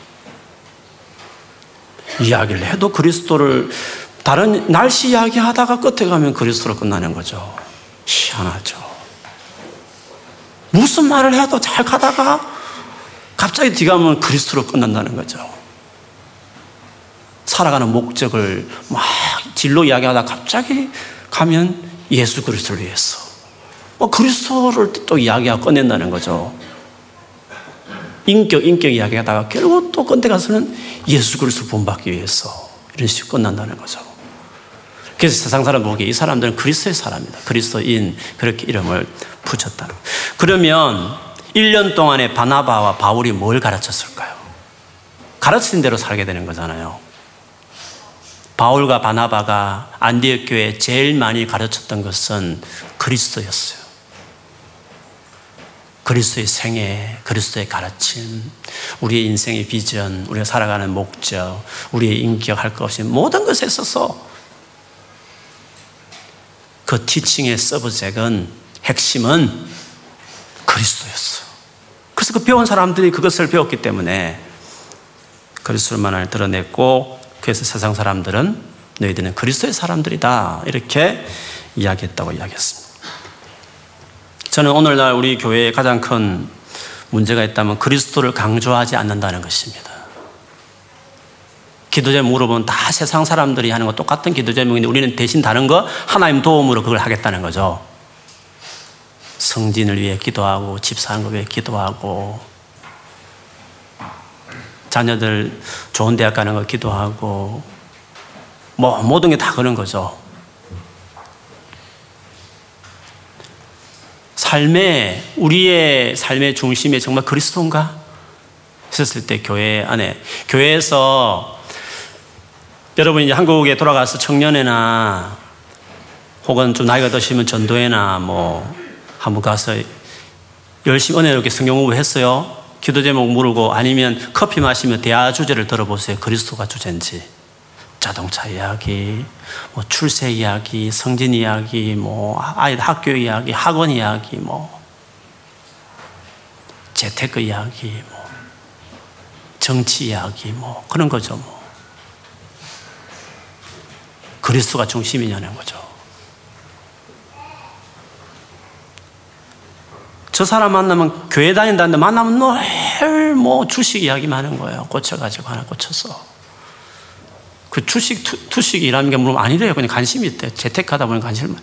이야기를 해도 그리스도를 다른 날씨 이야기 하다가 끝에 가면 그리스도로 끝나는 거죠. 희한하죠. 무슨 말을 해도 잘 가다가 갑자기 뒤가 면 그리스도로 끝난다는 거죠. 살아가는 목적을 막 진로 이야기하다 갑자기 가면 예수 그리스도를 위해서 뭐 그리스도를 또 이야기하고 꺼낸다는 거죠. 인격, 인격 이야기하다가 결국 또 끝에 가서는 예수 그리스도 본받기 위해서 이런 식으로 끝난다는 거죠. 그래서 세상 사람 보기에 이 사람들은 그리스도의 사람이다. 그리스도인 그렇게 이름을 붙였다는 그러면 1년 동안에 바나바와 바울이 뭘 가르쳤을까요? 가르친 대로 살게 되는 거잖아요. 바울과 바나바가 안디옥 교회에 제일 많이 가르쳤던 것은 그리스도였어요. 그리스도의 생애, 그리스도의 가르침, 우리의 인생의 비전, 우리가 살아가는 목적, 우리의 인격 할 것 없이 모든 것에 있어서 그 티칭의 서브젝은 핵심은 그리스도였어. 그래서 그 배운 사람들이 그것을 배웠기 때문에 그리스도만을 드러냈고 그래서 세상 사람들은 너희들은 그리스도의 사람들이다 이렇게 이야기했다고 이야기했습니다. 저는 오늘날 우리 교회의 가장 큰 문제가 있다면 그리스도를 강조하지 않는다는 것입니다. 기도 제목 물어보면 다 세상 사람들이 하는 거 똑같은 기도 제목인데 우리는 대신 다른 거 하나님 도움으로 그걸 하겠다는 거죠. 성진을 위해 기도하고 집 사는 걸 위해 기도하고 자녀들 좋은 대학 가는 거 기도하고 뭐 모든 게 다 그런 거죠. 삶의 우리의 삶의 중심에 정말 그리스도인가 했을 때 교회 안에 교회에서 여러분 이제 한국에 돌아가서 청년회나 혹은 좀 나이가 드시면 전도회나 뭐 한번 가서 열심히 은혜롭게 성경 공부했어요. 기도 제목 물고 아니면 커피 마시면 대화 주제를 들어보세요. 그리스도가 주제인지. 자동차 이야기, 뭐 출세 이야기, 성진 이야기, 뭐 아이들 학교 이야기, 학원 이야기, 뭐 재테크 이야기, 뭐 정치 이야기, 뭐 그런 거죠. 뭐 그리스도가 중심이냐는 거죠. 저 사람 만나면 교회 다닌다는데 만나면 늘뭐 주식 이야기만 하는 거예요. 꽂혀가지고 하나 꽂혀서. 그 주식, 투, 투식 이라는 게 물론 아니래요. 그냥 관심이 있대. 재테크하다 보니 관심을.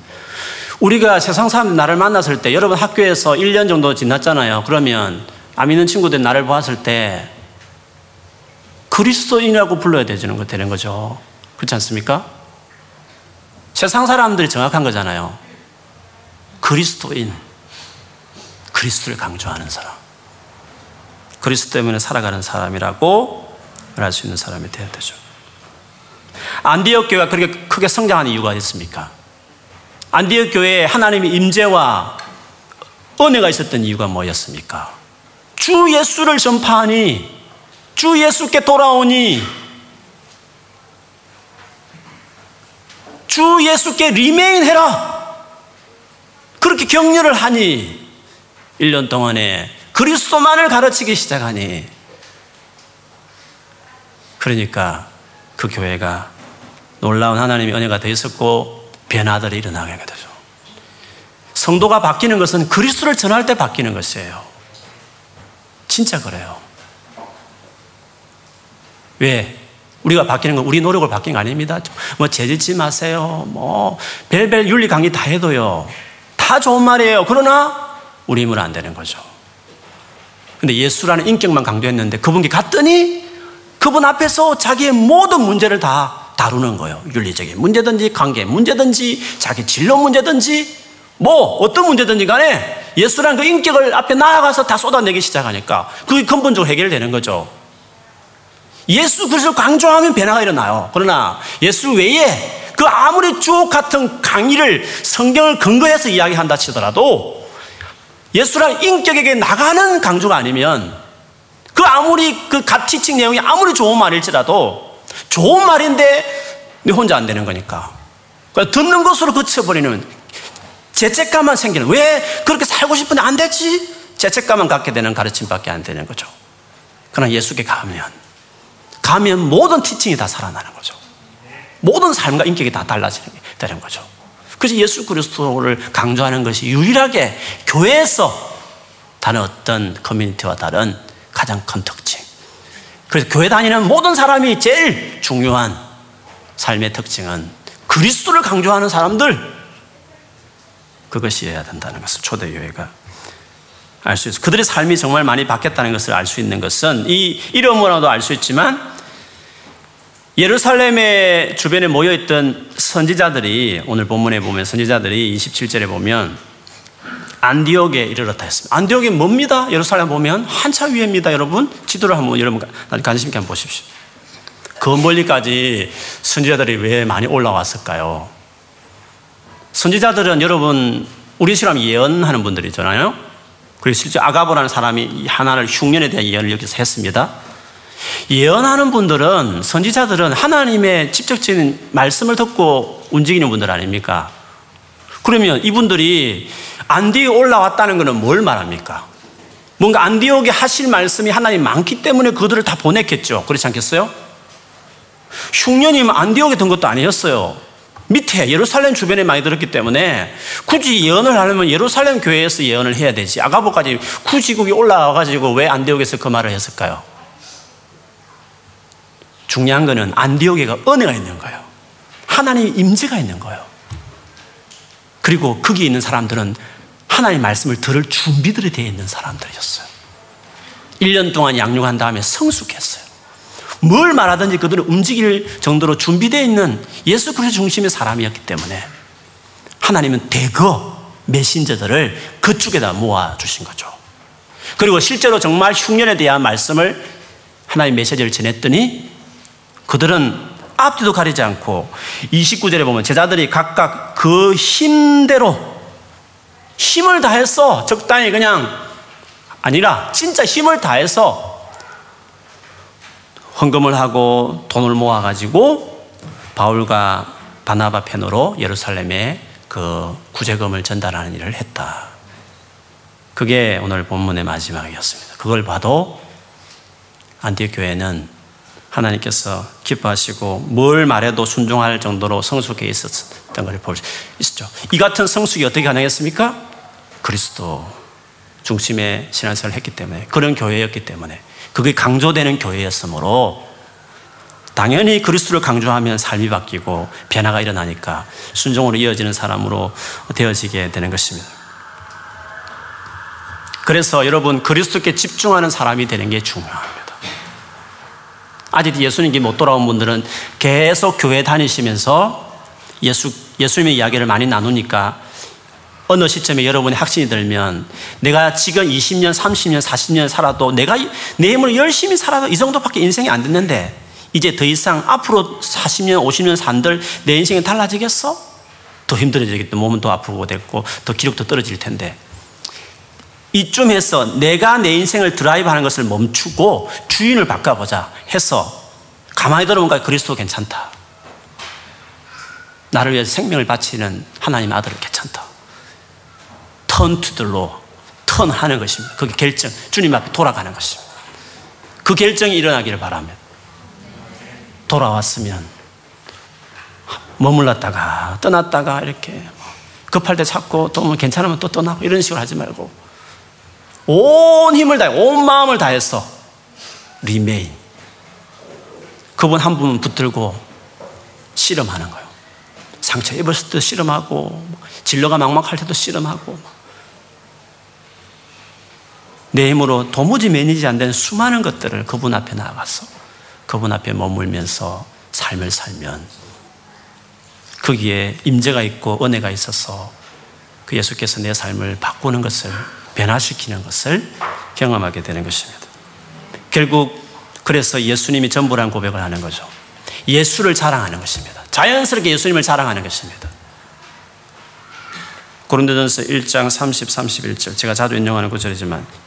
우리가 세상 사람들 나를 만났을 때 여러분 학교에서 1년 정도 지났잖아요. 그러면 안 믿는 친구들 나를 보았을 때 그리스도인이라고 불러야 되는 거 되는 거죠. 그렇지 않습니까? 세상 사람들이 정확한 거잖아요. 그리스도인. 그리스도를 강조하는 사람. 그리스도 때문에 살아가는 사람이라고 말할 수 있는 사람이 되어야 되죠. 안디옥 교회가 그렇게 크게 성장한 이유가 있습니까? 안디옥 교회에 하나님의 임재와 은혜가 있었던 이유가 뭐였습니까? 주 예수를 전파하니 주 예수께 돌아오니 주 예수께 리메인 해라. 그렇게 격려를 하니 1년 동안에 그리스도만을 가르치기 시작하니 그러니까 그 교회가 놀라운 하나님의 은혜가 되어 있었고 변화들이 일어나게 되죠. 성도가 바뀌는 것은 그리스도를 전할 때 바뀌는 것이에요. 진짜 그래요. 왜? 우리가 바뀌는 건 우리 노력을 바뀐 거 아닙니다. 뭐 재짓지 마세요. 뭐 별별 윤리 강의 다 해도요. 다 좋은 말이에요. 그러나 우리 힘은 안 되는 거죠. 근데 예수라는 인격만 강조했는데 그분께 갔더니 그분 앞에서 자기의 모든 문제를 다 다루는 거예요. 윤리적인 문제든지 관계 문제든지 자기 진로 문제든지 뭐 어떤 문제든지 간에 예수라는 그 인격을 앞에 나아가서 다 쏟아내기 시작하니까 그게 근본적으로 해결되는 거죠. 예수 그리스도 강조하면 변화가 일어나요. 그러나 예수 외에 그 아무리 쭉 같은 강의를 성경을 근거해서 이야기한다 치더라도 예수랑 인격에게 나가는 강조가 아니면 그 아무리 그 가티칭 내용이 아무리 좋은 말일지라도 좋은 말인데 네 혼자 안 되는 거니까. 그러니까 듣는 것으로 그쳐버리는 죄책감만 생기는 왜 그렇게 살고 싶은데 안 되지? 죄책감만 갖게 되는 가르침밖에 안 되는 거죠. 그러나 예수께 가면 가면 모든 티칭이 다 살아나는 거죠. 모든 삶과 인격이 다 달라지는 게 되는 거죠. 그래서 예수 그리스도를 강조하는 것이 유일하게 교회에서 다른 어떤 커뮤니티와 다른 가장 큰 특징. 그래서 교회 다니는 모든 사람이 제일 중요한 삶의 특징은 그리스도를 강조하는 사람들 그것이어야 된다는 것을 초대 교회가 알 수 있어. 그들의 삶이 정말 많이 바뀌었다는 것을 알 수 있는 것은 이 이름으로도 알 수 있지만 예루살렘의 주변에 모여 있던 선지자들이 오늘 본문에 보면 선지자들이 27절에 보면 안디옥에 이르렀다 했습니다. 안디옥이 뭡니다? 예루살렘 보면 한참 위입니다, 여러분. 지도를 한번 여러분 관심 있게 한번 보십시오. 그 멀리까지 선지자들이 왜 많이 올라왔을까요? 선지자들은 여러분 우리 시람 예언하는 분들이잖아요. 그리고 실제 아가보라는 사람이 하나를 흉년에 대한 예언을 여기서 했습니다. 예언하는 분들은 선지자들은 하나님의 직접적인 말씀을 듣고 움직이는 분들 아닙니까? 그러면 이분들이 안디에 올라왔다는 것은 뭘 말합니까? 뭔가 안디옥에 하실 말씀이 하나님 많기 때문에 그들을 다 보냈겠죠. 그렇지 않겠어요? 흉년이면 안디옥에 든 것도 아니었어요. 밑에 예루살렘 주변에 많이 들었기 때문에 굳이 예언을 하려면 예루살렘 교회에서 예언을 해야 되지. 아가보까지 굳이 거기 올라와 가지고 왜 안디옥에서 그 말을 했을까요? 중요한 거는 안디옥에가 은혜가 있는 거예요. 하나님 임재가 있는 거예요. 그리고 거기 있는 사람들은 하나님 말씀을 들을 준비들이 되어 있는 사람들이었어요. 1년 동안 양육한 다음에 성숙했어요. 뭘 말하든지 그들은 움직일 정도로 준비되어 있는 예수 그리스도 중심의 사람이었기 때문에 하나님은 대거 메신저들을 그쪽에다 모아 주신 거죠. 그리고 실제로 정말 흉년에 대한 말씀을 하나님 메시지를 전했더니 그들은 앞뒤도 가리지 않고 29절에 보면 제자들이 각각 그 힘대로 힘을 다해서 적당히 그냥 아니라 진짜 힘을 다해서 헌금을 하고 돈을 모아가지고 바울과 바나바 펜으로 예루살렘에 그 구제금을 전달하는 일을 했다. 그게 오늘 본문의 마지막이었습니다. 그걸 봐도 안디옥 교회는 하나님께서 기뻐하시고 뭘 말해도 순종할 정도로 성숙해 있었던 것을 볼수 있었죠. 이 같은 성숙이 어떻게 가능했습니까? 그리스도 중심의 신앙생활을 했기 때문에 그런 교회였기 때문에 그게 강조되는 교회였으므로 당연히 그리스도를 강조하면 삶이 바뀌고 변화가 일어나니까 순종으로 이어지는 사람으로 되어지게 되는 것입니다. 그래서 여러분 그리스도께 집중하는 사람이 되는 게 중요합니다. 아직 예수님께 못 돌아온 분들은 계속 교회 다니시면서 예수, 예수님의 이야기를 많이 나누니까 어느 시점에 여러분이 확신이 들면 내가 지금 20년, 30년, 40년 살아도 내가 내 힘으로 열심히 살아도 이 정도밖에 인생이 안 됐는데 이제 더 이상 앞으로 40년, 50년 산들 내 인생이 달라지겠어? 더 힘들어지겠다. 몸은 더 아프고 됐고 더 기력도 떨어질 텐데 이쯤에서 내가 내 인생을 드라이브 하는 것을 멈추고 주인을 바꿔보자 해서 가만히 들어보니까 그리스도 괜찮다. 나를 위해 생명을 바치는 하나님 아들 괜찮다. turn to the Lord turn하는 것입니다. 그게 결정, 주님 앞에 돌아가는 것입니다. 그 결정이 일어나기를 바라며 돌아왔으면 머물렀다가 떠났다가 이렇게 급할 때 찾고 또뭐 괜찮으면 또 떠나고 이런 식으로 하지 말고 온 힘을 다해 온 마음을 다해서 리메인 그분 한 분은 붙들고 실험하는 거예요. 상처 입었을 때도 실험하고 진로가 막막할 때도 실험하고 내 힘으로 도무지 매니지 안 되는 수많은 것들을 그분 앞에 나가서 그분 앞에 머물면서 삶을 살면 거기에 임재가 있고 은혜가 있어서 그 예수께서 내 삶을 바꾸는 것을 변화시키는 것을 경험하게 되는 것입니다. 결국 그래서 예수님이 전부라는 고백을 하는 거죠. 예수를 자랑하는 것입니다. 자연스럽게 예수님을 자랑하는 것입니다. 고린도전서 1장 30, 31절 제가 자주 인용하는 구절이지만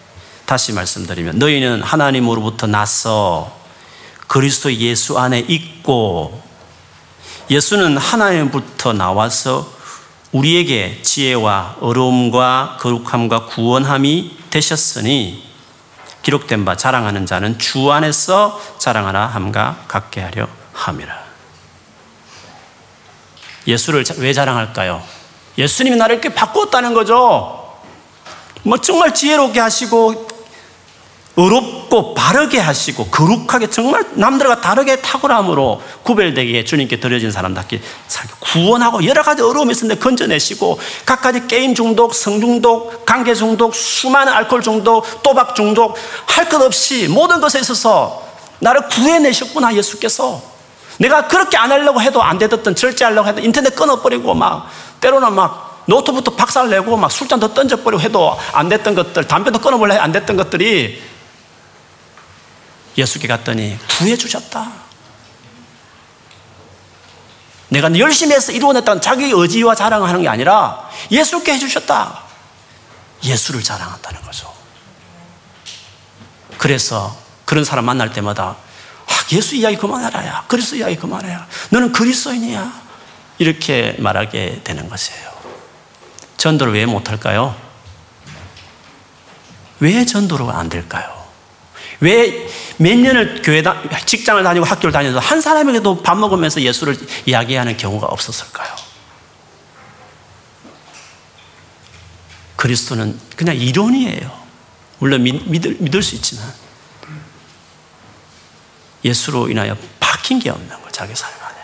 다시 말씀드리면 너희는 하나님으로부터 나서 그리스도 예수 안에 있고 예수는 하나님부터 나와서 우리에게 지혜와 어려움과 거룩함과 구원함이 되셨으니 기록된 바 자랑하는 자는 주 안에서 자랑하라 함과 같게 하려 함이라. 예수를 왜 자랑할까요? 예수님이 나를 이렇게 바꾸었다는 거죠. 뭐 정말 지혜롭게 하시고 의롭고 바르게 하시고 거룩하게 정말 남들과 다르게 탁월함으로 구별되게 주님께 드려진 사람답게 구원하고 여러 가지 어려움이 있었는데 건져내시고 각가지 게임 중독, 성 중독, 관계 중독, 수많은 알코올 중독, 또박 중독 할 것 없이 모든 것에 있어서 나를 구해내셨구나 예수께서. 내가 그렇게 안 하려고 해도 안 되던 절제하려고 해도 인터넷 끊어버리고 막 때로는 막 노트부터 박살 내고 막 술잔도 던져버리고 해도 안 됐던 것들 담배도 끊어버려 안 됐던 것들이 예수께 갔더니 구해 주셨다. 내가 열심히 해서 이루어냈다는 자기 의지와 자랑하는 게 아니라 예수께 해주셨다. 예수를 자랑한다는 거죠. 그래서 그런 사람 만날 때마다 아, 예수 이야기 그만해라. 야. 그리스도 이야기 그만해라. 너는 그리스도인이야. 이렇게 말하게 되는 것이에요. 전도를 왜 못할까요? 왜 전도를 안 될까요? 왜 몇 년을 교회 다, 직장을 다니고 학교를 다녀서 한 사람에게도 밥 먹으면서 예수를 이야기하는 경우가 없었을까요? 그리스도는 그냥 이론이에요. 물론 믿, 믿을, 믿을 수 있지만 예수로 인하여 박힌 게 없는 거 자기 삶 안에.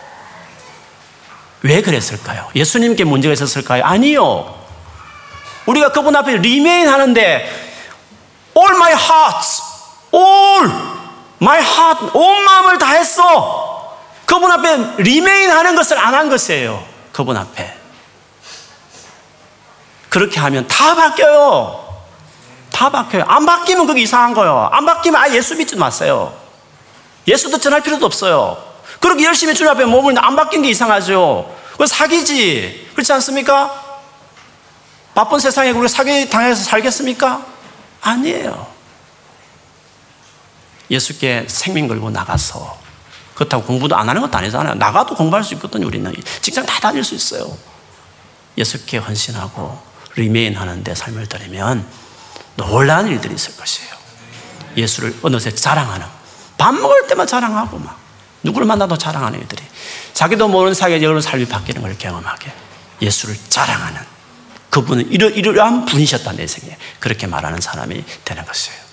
왜 그랬을까요? 예수님께 문제가 있었을까요? 아니요. 우리가 그분 앞에 리메인 하는데 all my heart, all my heart, 온 마음을 다했어. 그분 앞에 리메인 하는 것을 안 한 것이에요. 그분 앞에. 그렇게 하면 다 바뀌어요. 다 바뀌어요. 안 바뀌면 그게 이상한 거예요. 안 바뀌면 아 예수 믿지 마세요. 예수도 전할 필요도 없어요. 그렇게 열심히 주님 앞에 몸을 안 바뀐 게 이상하죠. 그 사기지. 그렇지 않습니까? 바쁜 세상에 우리가 사기 당해서 살겠습니까? 아니에요. 예수께 생명 걸고 나가서 그렇다고 공부도 안 하는 것도 아니잖아요. 나가도 공부할 수 있거든요. 우리는 직장 다 다닐 수 있어요. 예수께 헌신하고 리메인 하는데 삶을 들이면 놀라운 일들이 있을 것이에요. 예수를 어느새 자랑하는 밥 먹을 때만 자랑하고 막 누구를 만나도 자랑하는 일들이 자기도 모르는 사이에 여러 삶이 바뀌는 걸 경험하게 예수를 자랑하는 그분은 이러, 이러한 분이셨다 내 생에 그렇게 말하는 사람이 되는 것이에요.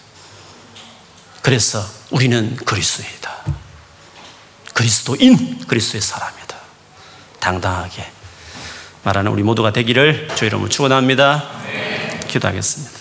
그래서 우리는 그리스도이다. 그리스도인, 그리스도의 사람이다. 당당하게 말하는 우리 모두가 되기를 주의 이름으로 축원합니다. 기도하겠습니다.